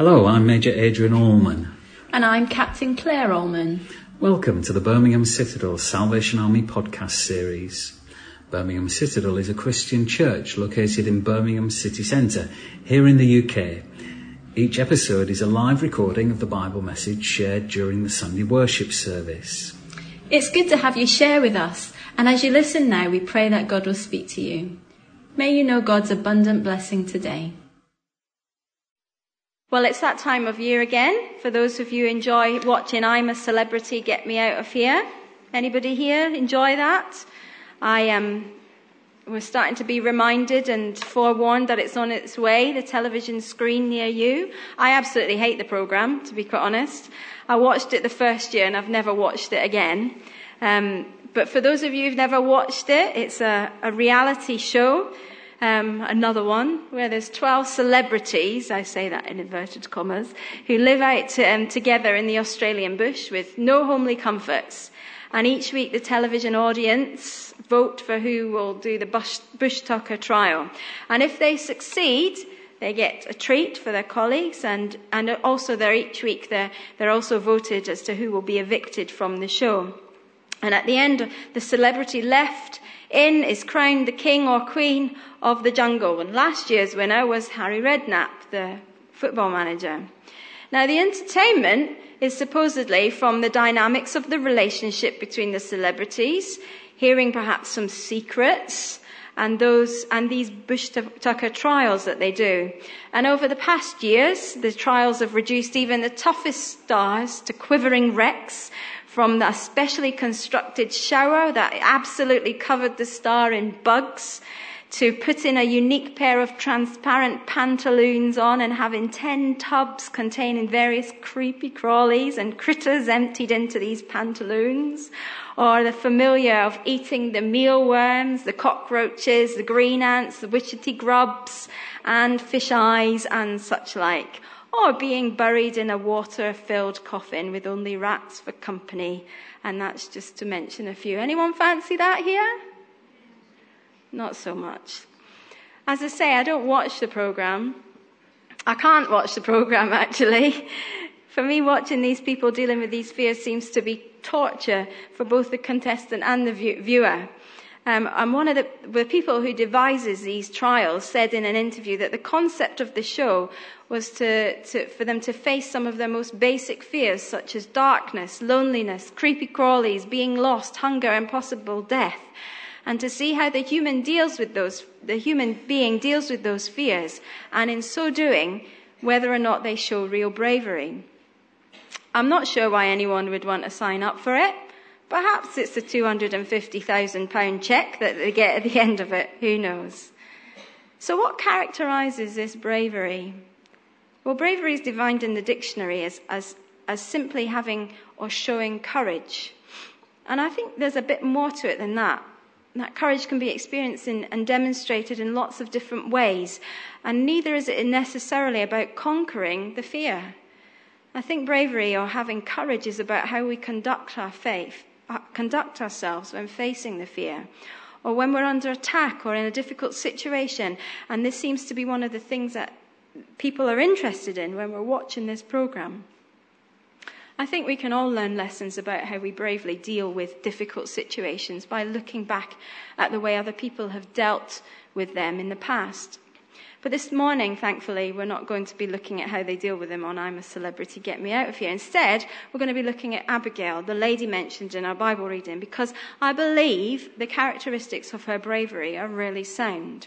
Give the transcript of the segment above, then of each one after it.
Hello, I'm Major Adrian Allman. And I'm Captain Claire Allman. Welcome to the Birmingham Citadel Salvation Army podcast series. Birmingham Citadel is a Christian church located in Birmingham city centre, here in the UK. Each episode is a live recording of the Bible message shared during the Sunday worship service. It's good to have you share with us, and as you listen now, we pray that God will speak to you. May you know God's abundant blessing today. Well, it's that time of year again. For those of you enjoy watching I'm a Celebrity, Get Me Out of Here. Anybody here enjoy that? I am. Um, we're starting to be reminded and forewarned that it's on its way, the television screen near you. I absolutely hate the program, to be quite honest. I watched it the first year and I've never watched it again. Um, but for those of you who've never watched it, it's a, a reality show um, another one where there's 12 celebrities, I say that in inverted commas, who live out um, together in the Australian bush with no homely comforts. And each week the television audience vote for who will do the bush, bush tucker trial. And if they succeed, they get a treat for their colleagues and, and also they're each week they're, they're also voted as to who will be evicted from the show. And at the end, the celebrity left in is crowned the king or queen of the jungle. And last year's winner was Harry Redknapp, the football manager. Now the entertainment is supposedly from the dynamics of the relationship between the celebrities, hearing perhaps some secrets, and those and these Bush Tucker trials that they do. And over the past years, the trials have reduced even the toughest stars to quivering wrecks from the specially constructed shower that absolutely covered the star in bugs to putting a unique pair of transparent pantaloons on and having 10 tubs containing various creepy crawlies and critters emptied into these pantaloons, or the familiar of eating the mealworms, the cockroaches, the green ants, the witchetty grubs, and fish eyes and such like or being buried in a water filled coffin with only rats for company. And that's just to mention a few. Anyone fancy that here? Not so much. As I say, I don't watch the program. I can't watch the program actually. For me, watching these people dealing with these fears seems to be torture for both the contestant and the viewer. Um, and one of the, the, people who devises these trials said in an interview that the concept of the show was to, to, for them to face some of their most basic fears, such as darkness, loneliness, creepy crawlies, being lost, hunger, and possible death, and to see how the human deals with those, the human being deals with those fears, and in so doing, whether or not they show real bravery. I'm not sure why anyone would want to sign up for it. Perhaps it's a £250,000 cheque that they get at the end of it. Who knows? So, what characterises this bravery? Well, bravery is defined in the dictionary as, as, as simply having or showing courage. And I think there's a bit more to it than that. That courage can be experienced in, and demonstrated in lots of different ways, and neither is it necessarily about conquering the fear. I think bravery or having courage is about how we conduct our faith, Uh, conduct ourselves when facing the fear or when we're under attack or in a difficult situation. And this seems to be one of the things that people are interested in when we're watching this program. I think we can all learn lessons about how we bravely deal with difficult situations by looking back at the way other people have dealt with them in the past. But this morning, thankfully, we're not going to be looking at how they deal with him on I'm a Celebrity, Get Me Out of Here. Instead, we're going to be looking at Abigail, the lady mentioned in our Bible reading, because I believe the characteristics of her bravery are really sound.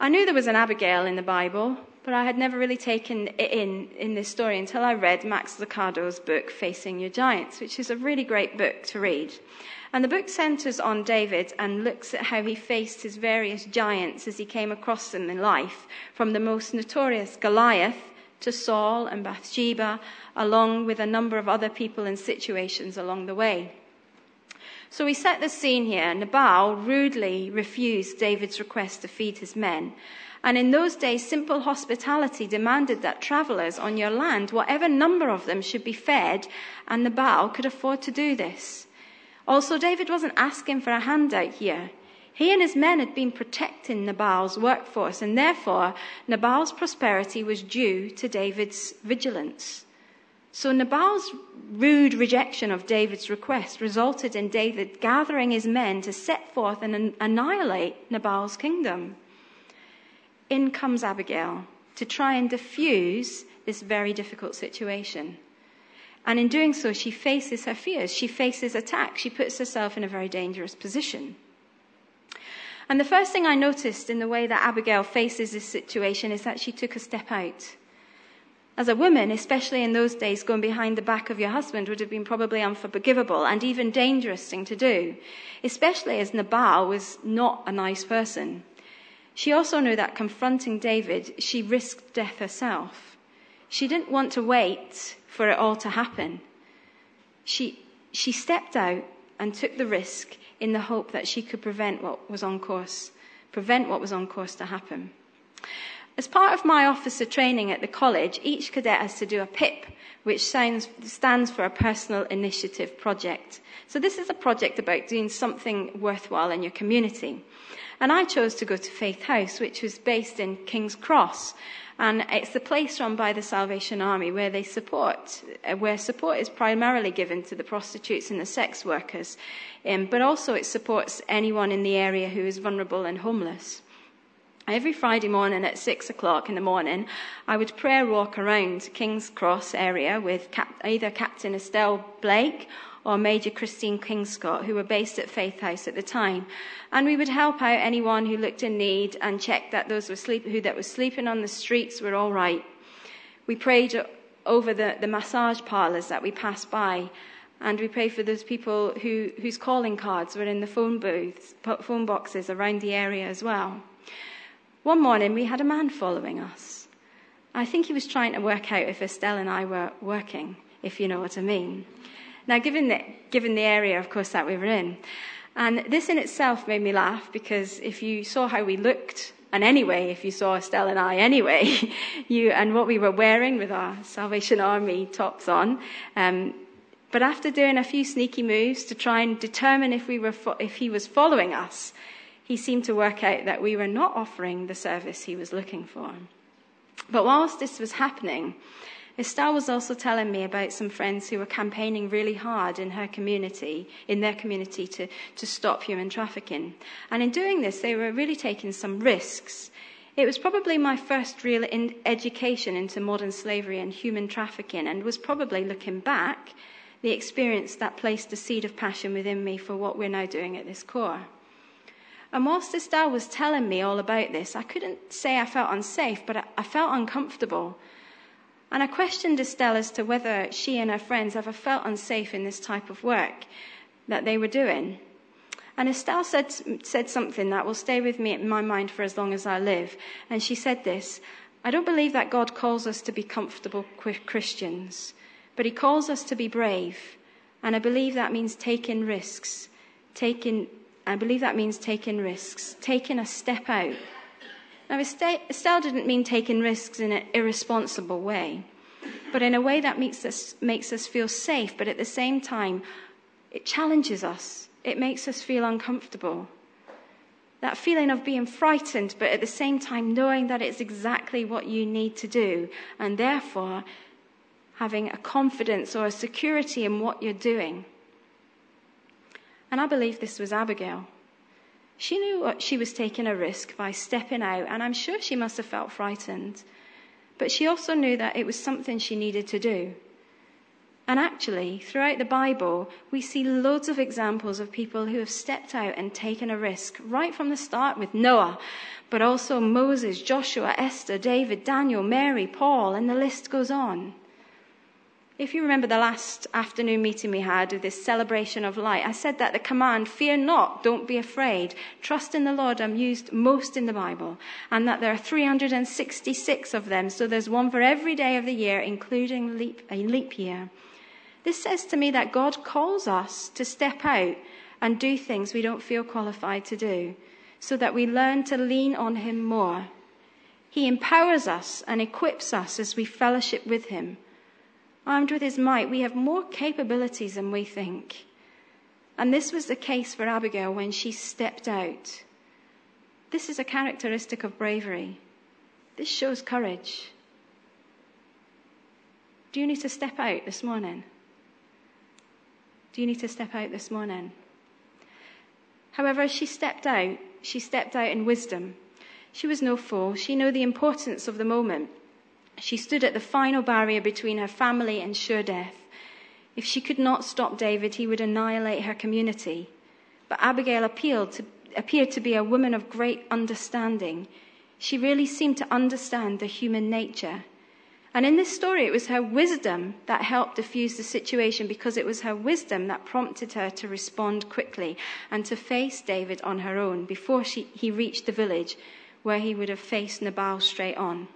I knew there was an Abigail in the Bible, but I had never really taken it in in this story until I read Max Lucado's book, Facing Your Giants, which is a really great book to read. And the book centers on David and looks at how he faced his various giants as he came across them in life, from the most notorious Goliath to Saul and Bathsheba, along with a number of other people and situations along the way. So we set the scene here. Nabal rudely refused David's request to feed his men. And in those days, simple hospitality demanded that travelers on your land, whatever number of them, should be fed, and Nabal could afford to do this. Also, David wasn't asking for a handout here. He and his men had been protecting Nabal's workforce, and therefore Nabal's prosperity was due to David's vigilance. So Nabal's rude rejection of David's request resulted in David gathering his men to set forth and annihilate Nabal's kingdom. In comes Abigail to try and diffuse this very difficult situation. And in doing so, she faces her fears. She faces attack. She puts herself in a very dangerous position. And the first thing I noticed in the way that Abigail faces this situation is that she took a step out. As a woman, especially in those days, going behind the back of your husband would have been probably unforgivable and even dangerous thing to do, especially as Nabal was not a nice person. She also knew that confronting David, she risked death herself. She didn't want to wait for it all to happen. She, she stepped out and took the risk in the hope that she could prevent what was on course, prevent what was on course to happen. As part of my officer training at the college, each cadet has to do a PIP, which stands, stands for a personal initiative project. So this is a project about doing something worthwhile in your community. And I chose to go to Faith House, which was based in King's Cross. And it's the place run by the Salvation Army where they support, uh, where support is primarily given to the prostitutes and the sex workers. Um, but also it supports anyone in the area who is vulnerable and homeless. Every Friday morning at six o'clock in the morning, I would prayer walk around King's Cross area with Cap- either Captain Estelle Blake or Major Christine Kingscott, who were based at Faith House at the time. And we would help out anyone who looked in need and check that those were sleep- who that sleeping on the streets were all right. We prayed over the, the massage parlours that we passed by. And we prayed for those people who, whose calling cards were in the phone booths, phone boxes around the area as well. One morning we had a man following us. I think he was trying to work out if Estelle and I were working, if you know what I mean. Now, given the, given the area, of course, that we were in, and this in itself made me laugh because if you saw how we looked, and anyway, if you saw Estelle and I anyway, you, and what we were wearing with our Salvation Army tops on, um, but after doing a few sneaky moves to try and determine if, we were fo- if he was following us, he seemed to work out that we were not offering the service he was looking for. But whilst this was happening, Estelle was also telling me about some friends who were campaigning really hard in her community, in their community, to, to stop human trafficking. And in doing this, they were really taking some risks. It was probably my first real in education into modern slavery and human trafficking, and was probably looking back the experience that placed a seed of passion within me for what we're now doing at this core. And whilst Estelle was telling me all about this, I couldn't say I felt unsafe, but I felt uncomfortable and I questioned Estelle as to whether she and her friends ever felt unsafe in this type of work that they were doing. And Estelle said, said something that will stay with me in my mind for as long as I live. And she said this I don't believe that God calls us to be comfortable Christians, but He calls us to be brave. And I believe that means taking risks. Taking, I believe that means taking risks, taking a step out now, Estelle didn't mean taking risks in an irresponsible way, but in a way that makes us, makes us feel safe, but at the same time, it challenges us. It makes us feel uncomfortable. That feeling of being frightened, but at the same time knowing that it's exactly what you need to do, and therefore having a confidence or a security in what you're doing. And I believe this was Abigail. She knew she was taking a risk by stepping out, and I'm sure she must have felt frightened. But she also knew that it was something she needed to do. And actually, throughout the Bible, we see loads of examples of people who have stepped out and taken a risk right from the start with Noah, but also Moses, Joshua, Esther, David, Daniel, Mary, Paul, and the list goes on. If you remember the last afternoon meeting we had of this celebration of light, I said that the command, fear not, don't be afraid, trust in the Lord, I'm used most in the Bible, and that there are 366 of them, so there's one for every day of the year, including leap, a leap year. This says to me that God calls us to step out and do things we don't feel qualified to do, so that we learn to lean on Him more. He empowers us and equips us as we fellowship with Him. Armed with his might, we have more capabilities than we think. And this was the case for Abigail when she stepped out. This is a characteristic of bravery. This shows courage. Do you need to step out this morning? Do you need to step out this morning? However, as she stepped out, she stepped out in wisdom. She was no fool. She knew the importance of the moment. She stood at the final barrier between her family and sure death. If she could not stop David, he would annihilate her community. But Abigail appealed to, appeared to be a woman of great understanding. She really seemed to understand the human nature. And in this story, it was her wisdom that helped diffuse the situation because it was her wisdom that prompted her to respond quickly and to face David on her own before she, he reached the village where he would have faced Nabal straight on.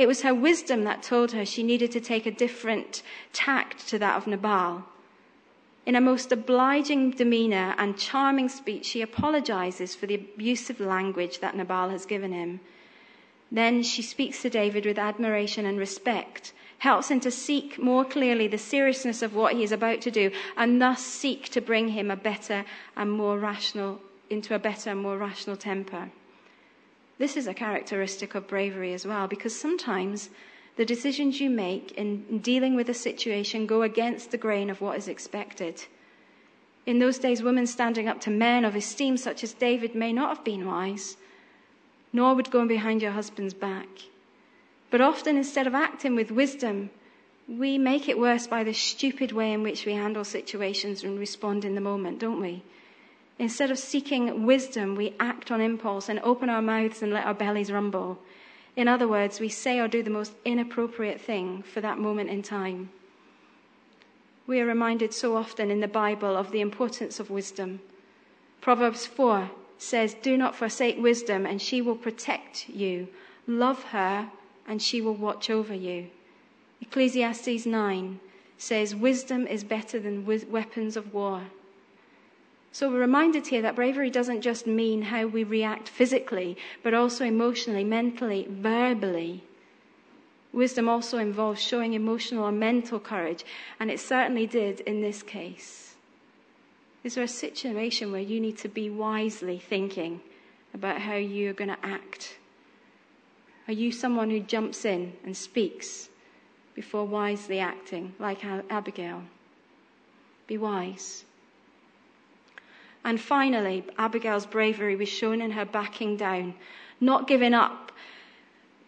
It was her wisdom that told her she needed to take a different tact to that of Nabal. In a most obliging demeanor and charming speech, she apologizes for the abusive language that Nabal has given him. Then she speaks to David with admiration and respect, helps him to seek more clearly the seriousness of what he is about to do, and thus seek to bring him a better and more rational, into a better and more rational temper. This is a characteristic of bravery as well, because sometimes the decisions you make in dealing with a situation go against the grain of what is expected. In those days, women standing up to men of esteem such as David may not have been wise nor would going behind your husband's back. But often, instead of acting with wisdom, we make it worse by the stupid way in which we handle situations and respond in the moment, don't we? Instead of seeking wisdom, we act on impulse and open our mouths and let our bellies rumble. In other words, we say or do the most inappropriate thing for that moment in time. We are reminded so often in the Bible of the importance of wisdom. Proverbs 4 says, Do not forsake wisdom, and she will protect you. Love her, and she will watch over you. Ecclesiastes 9 says, Wisdom is better than weapons of war. So we're reminded here that bravery doesn't just mean how we react physically, but also emotionally, mentally, verbally. Wisdom also involves showing emotional or mental courage, and it certainly did in this case. Is there a situation where you need to be wisely thinking about how you're going to act? Are you someone who jumps in and speaks before wisely acting, like Abigail? Be wise. And finally, Abigail's bravery was shown in her backing down, not giving up,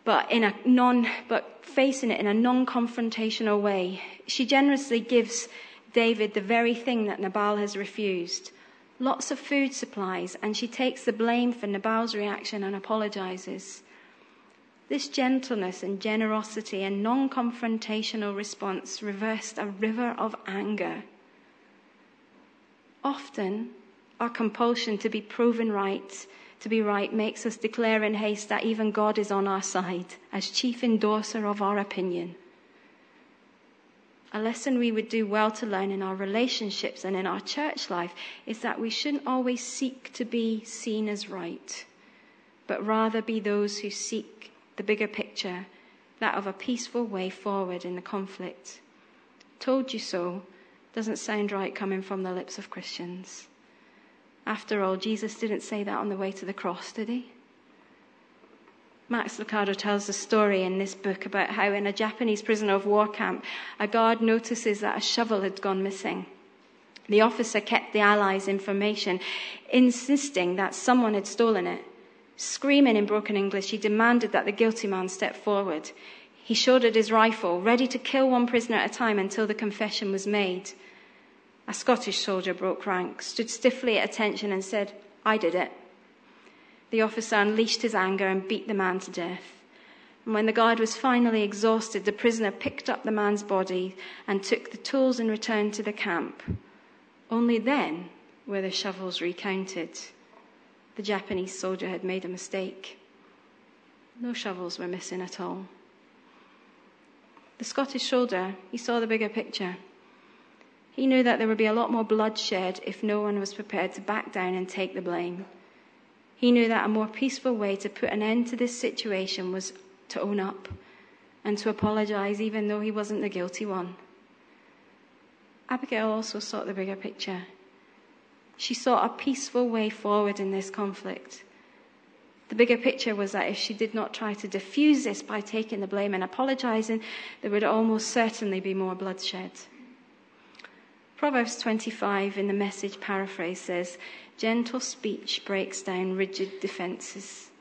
but in a non, but facing it in a non-confrontational way. She generously gives David the very thing that Nabal has refused lots of food supplies, and she takes the blame for Nabal's reaction and apologizes. This gentleness and generosity and non confrontational response reversed a river of anger. Often, our compulsion to be proven right, to be right, makes us declare in haste that even God is on our side as chief endorser of our opinion a lesson we would do well to learn in our relationships and in our church life is that we shouldn't always seek to be seen as right, but rather be those who seek the bigger picture, that of a peaceful way forward in the conflict. Told you so doesn't sound right coming from the lips of Christians. After all, Jesus didn't say that on the way to the cross, did he? Max Lucado tells a story in this book about how in a Japanese prisoner of war camp, a guard notices that a shovel had gone missing. The officer kept the Allies' information, insisting that someone had stolen it. Screaming in broken English, he demanded that the guilty man step forward. He shouldered his rifle, ready to kill one prisoner at a time until the confession was made. A Scottish soldier broke rank, stood stiffly at attention, and said, I did it the officer unleashed his anger and beat the man to death. And when the guard was finally exhausted, the prisoner picked up the man's body and took the tools and returned to the camp. Only then were the shovels recounted. The Japanese soldier had made a mistake. No shovels were missing at all. The Scottish soldier, he saw the bigger picture. He knew that there would be a lot more bloodshed if no one was prepared to back down and take the blame. He knew that a more peaceful way to put an end to this situation was to own up and to apologize, even though he wasn't the guilty one. Abigail also saw the bigger picture. She saw a peaceful way forward in this conflict. The bigger picture was that if she did not try to diffuse this by taking the blame and apologizing, there would almost certainly be more bloodshed. Proverbs 25 in the message paraphrase says, Gentle speech breaks down rigid defenses.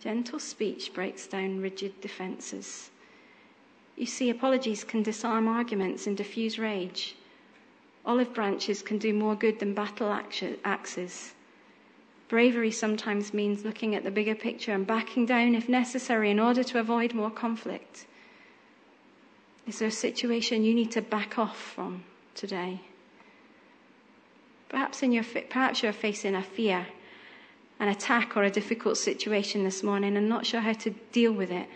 Gentle speech breaks down rigid defenses. You see, apologies can disarm arguments and diffuse rage. Olive branches can do more good than battle axes. Bravery sometimes means looking at the bigger picture and backing down if necessary in order to avoid more conflict. Is there a situation you need to back off from today? Perhaps, in your, perhaps you're facing a fear, an attack, or a difficult situation this morning and not sure how to deal with it.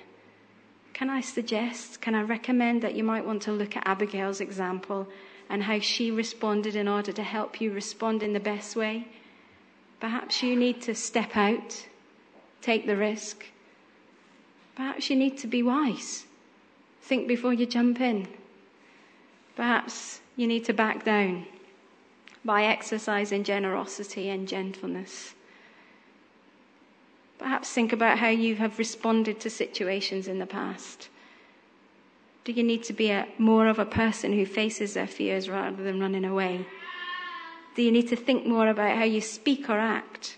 Can I suggest, can I recommend that you might want to look at Abigail's example and how she responded in order to help you respond in the best way. Perhaps you need to step out, take the risk. Perhaps you need to be wise. Think before you jump in. Perhaps you need to back down by exercising generosity and gentleness. Perhaps think about how you have responded to situations in the past. Do you need to be a, more of a person who faces their fears rather than running away? Do you need to think more about how you speak or act?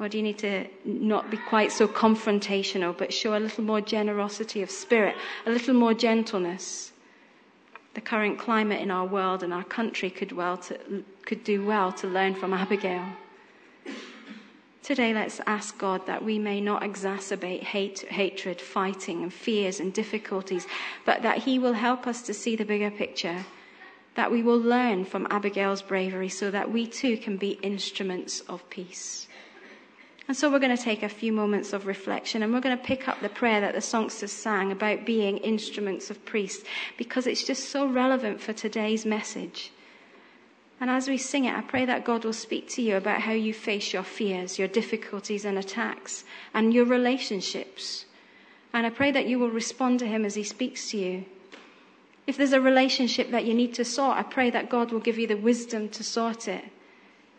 Or do you need to not be quite so confrontational, but show a little more generosity of spirit, a little more gentleness? The current climate in our world and our country could, well to, could do well to learn from Abigail. Today, let's ask God that we may not exacerbate hate, hatred, fighting, and fears and difficulties, but that He will help us to see the bigger picture. That we will learn from Abigail's bravery so that we too can be instruments of peace. And so we're going to take a few moments of reflection and we're going to pick up the prayer that the songsters sang about being instruments of priests because it's just so relevant for today's message. And as we sing it, I pray that God will speak to you about how you face your fears, your difficulties and attacks, and your relationships. And I pray that you will respond to Him as He speaks to you. If there's a relationship that you need to sort, I pray that God will give you the wisdom to sort it.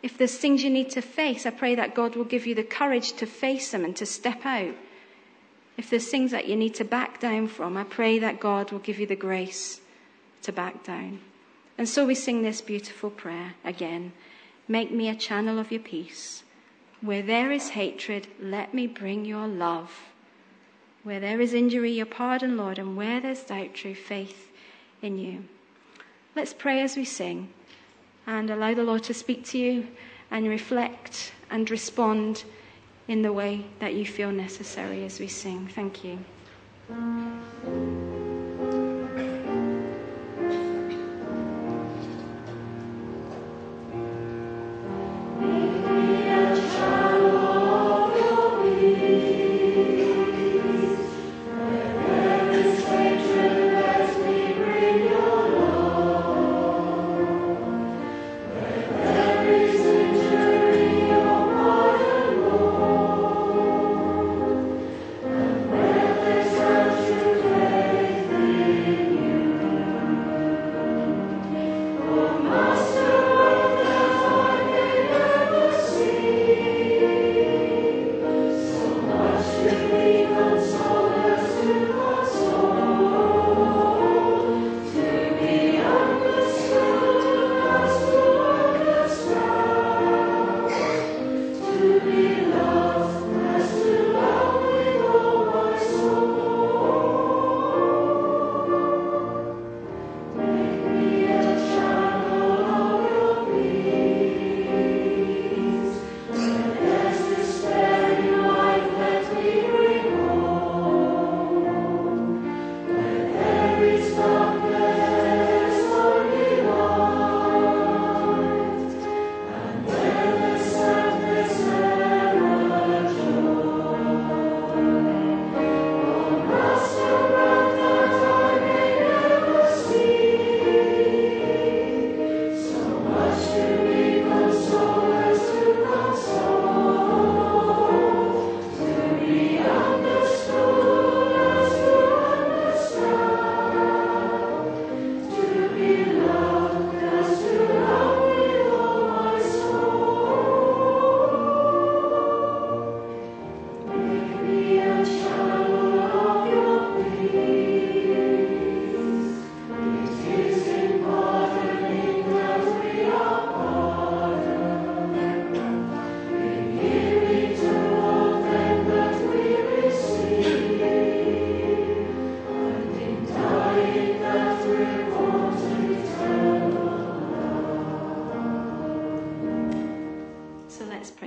If there's things you need to face, I pray that God will give you the courage to face them and to step out. If there's things that you need to back down from, I pray that God will give you the grace to back down. And so we sing this beautiful prayer again. Make me a channel of your peace. Where there is hatred, let me bring your love. Where there is injury, your pardon, Lord, and where there's doubt, true faith in you. Let's pray as we sing and allow the Lord to speak to you and reflect and respond in the way that you feel necessary as we sing. Thank you.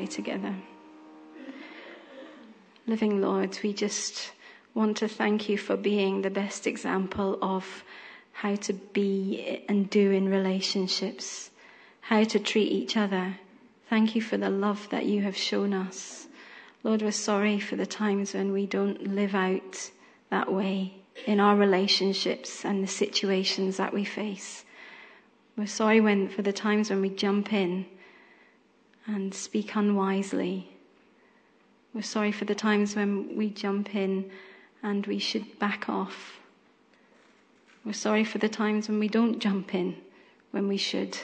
Together. Living Lord, we just want to thank you for being the best example of how to be and do in relationships, how to treat each other. Thank you for the love that you have shown us. Lord, we're sorry for the times when we don't live out that way in our relationships and the situations that we face. We're sorry when, for the times when we jump in and speak unwisely. We're sorry for the times when we jump in and we should back off. We're sorry for the times when we don't jump in when we should.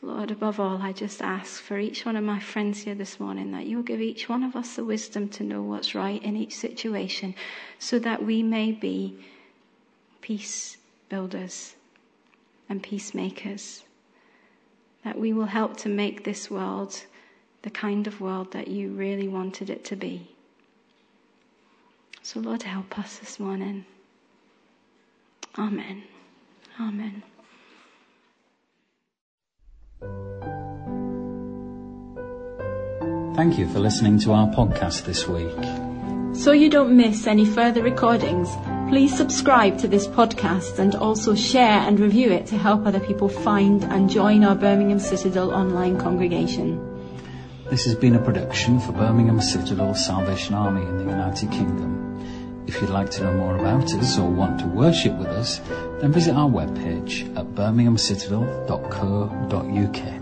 Lord, above all, I just ask for each one of my friends here this morning that you'll give each one of us the wisdom to know what's right in each situation so that we may be peace builders and peacemakers. That we will help to make this world the kind of world that you really wanted it to be. So, Lord, help us this morning. Amen. Amen. Thank you for listening to our podcast this week. So you don't miss any further recordings, please subscribe to this podcast and also share and review it to help other people find and join our Birmingham Citadel online congregation. This has been a production for Birmingham Citadel Salvation Army in the United Kingdom. If you'd like to know more about us or want to worship with us, then visit our webpage at birminghamcitadel.co.uk.